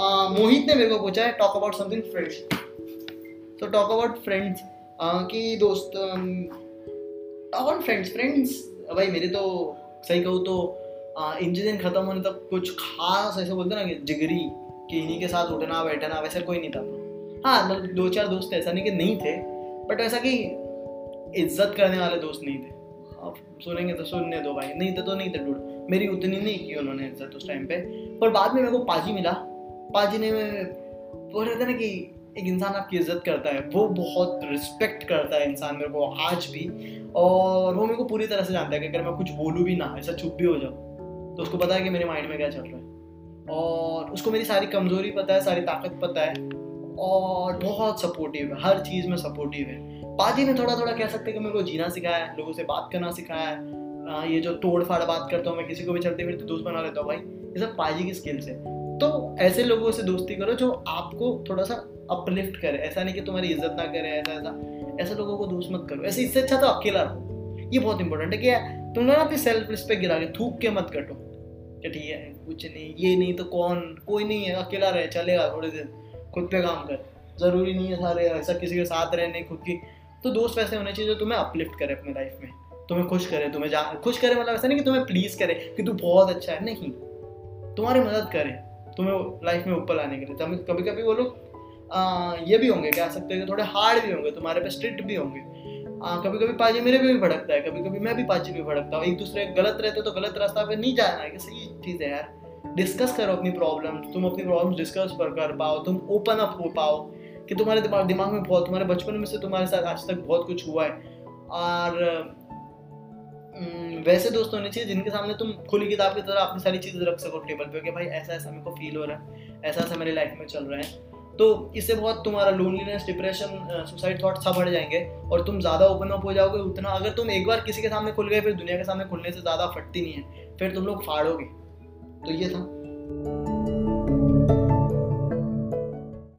मोहित ने मेरे को पूछा है टॉक अबाउट समथिंग फ्रेंड्स तो टॉक अबाउट फ्रेंड्स कि दोस्त टॉक अबाउट फ्रेंड्स फ्रेंड्स भाई मेरे तो सही कहूँ तो इंजीनियरिंग खत्म होने तक कुछ खास ऐसे बोलते ना कि जिगरी, कि इन्हीं के साथ उठना, बैठना, वैसे कोई नहीं था। हाँ मतलब दो चार दोस्त ऐसा नहीं कि नहीं थे बट ऐसा कि इज़्ज़त करने वाले दोस्त नहीं थे। आप सुनेंगे तो सुनने दो भाई, नहीं थे तो नहीं थे डूड मेरी उतनी नहीं की उन्होंने इज़्ज़त उस टाइम पे। पर बाद में मेरे को पाजी मिला। पाजी ने वो रहता ना कि एक इंसान आपकी इज़्ज़त करता है, वो बहुत रिस्पेक्ट करता है इंसान मेरे को आज भी। और वो मेरे को पूरी तरह से जानता है कि अगर मैं कुछ बोलूँ भी ना, ऐसा चुप भी हो जाऊँ तो उसको पता है कि मेरे माइंड में क्या चल रहा है। और उसको मेरी सारी कमज़ोरी पता है, सारी ताकत पता है, और बहुत सपोर्टिव है, हर चीज़ में सपोर्टिव है। पाजी ने थोड़ा थोड़ा कह सकते हैं कि मेरे को जीना सिखाया है, लोगों से बात करना सिखाया है। ये जो तोड़ फाड़ बात करता हूँ, मैं किसी को भी चलते फिरते दोस्त बना लेता हूँ, भाई, ये सब पाजी की स्किल्स है तो ऐसे लोगों से दोस्ती करो जो आपको थोड़ा सा अपलिफ्ट करे। ऐसा नहीं कि तुम्हारी इज़्ज़त ना करे, ऐसा ऐसा। ऐसे लोगों को दोस्त मत करो। ऐसे इससे अच्छा तो अकेला रहो। ये बहुत इंपॉर्टेंट है कि तुम ना अपनी सेल्फ रिस्पेक्ट गिरा के थूक के मत कटो। कि ठीक है, कुछ नहीं, ये नहीं तो कौन? कोई नहीं है, अकेला रहे, चलेगा थोड़े दिन। खुद पे काम कर। ज़रूरी नहीं है सारे ऐसा किसी के साथ रहने, खुद की। तो दोस्त वैसे होने चाहिए जो तुम्हें अपलिफ्ट करे अपने लाइफ में। तुम्हें खुश करे, तुम्हें जा, खुश करे मतलब ऐसा नहीं कि तुम्हें प्लीज़ करे कि तू बहुत अच्छा है। नहीं। तुम्हारी मदद करे। तुम्हें लाइफ में ऊपर लाने के लिए। कभी कभी वो लोग ये भी होंगे कह सकते हैं थोड़े हार्ड भी होंगे तुम्हारे पे स्ट्रिक्ट भी होंगे। आ, कभी कभी पाजी मेरे भी भड़कता है कभी कभी मैं भी पाजी पे भड़कता हूँ। एक दूसरे गलत रहते तो गलत रास्ता पे नहीं जाना है कि सही चीज़ है यार। डिस्कस करो अपनी प्रॉब्लम तुम अपनी प्रॉब्लम डिस्कस पर कर पाओ तुम ओपन अप हो पाओ कि तुम्हारे दिमाग दिमाग में बहुत तुम्हारे बचपन में से तुम्हारे साथ आज तक बहुत कुछ हुआ है। और वैसे दोस्त होने चाहिए जिनके सामने तुम खुली किताब की तरह अपनी सारी चीज़ें रख सको टेबल पे, कि भाई ऐसा ऐसा मेरे को फील हो रहा है, ऐसा ऐसा मेरे लाइफ में चल रहा है। तो इससे बहुत तुम्हारा लोनलीनेस डिप्रेशन सुसाइड थॉट सब बढ़ जाएँगे और तुम ज़्यादा ओपन अप हो जाओगे, उतना अगर तुम एक बार किसी के सामने खुल गए, फिर दुनिया के सामने खुलने से ज़्यादा फटती नहीं है, फिर तुम लोग फाड़ोगे। तो ये था।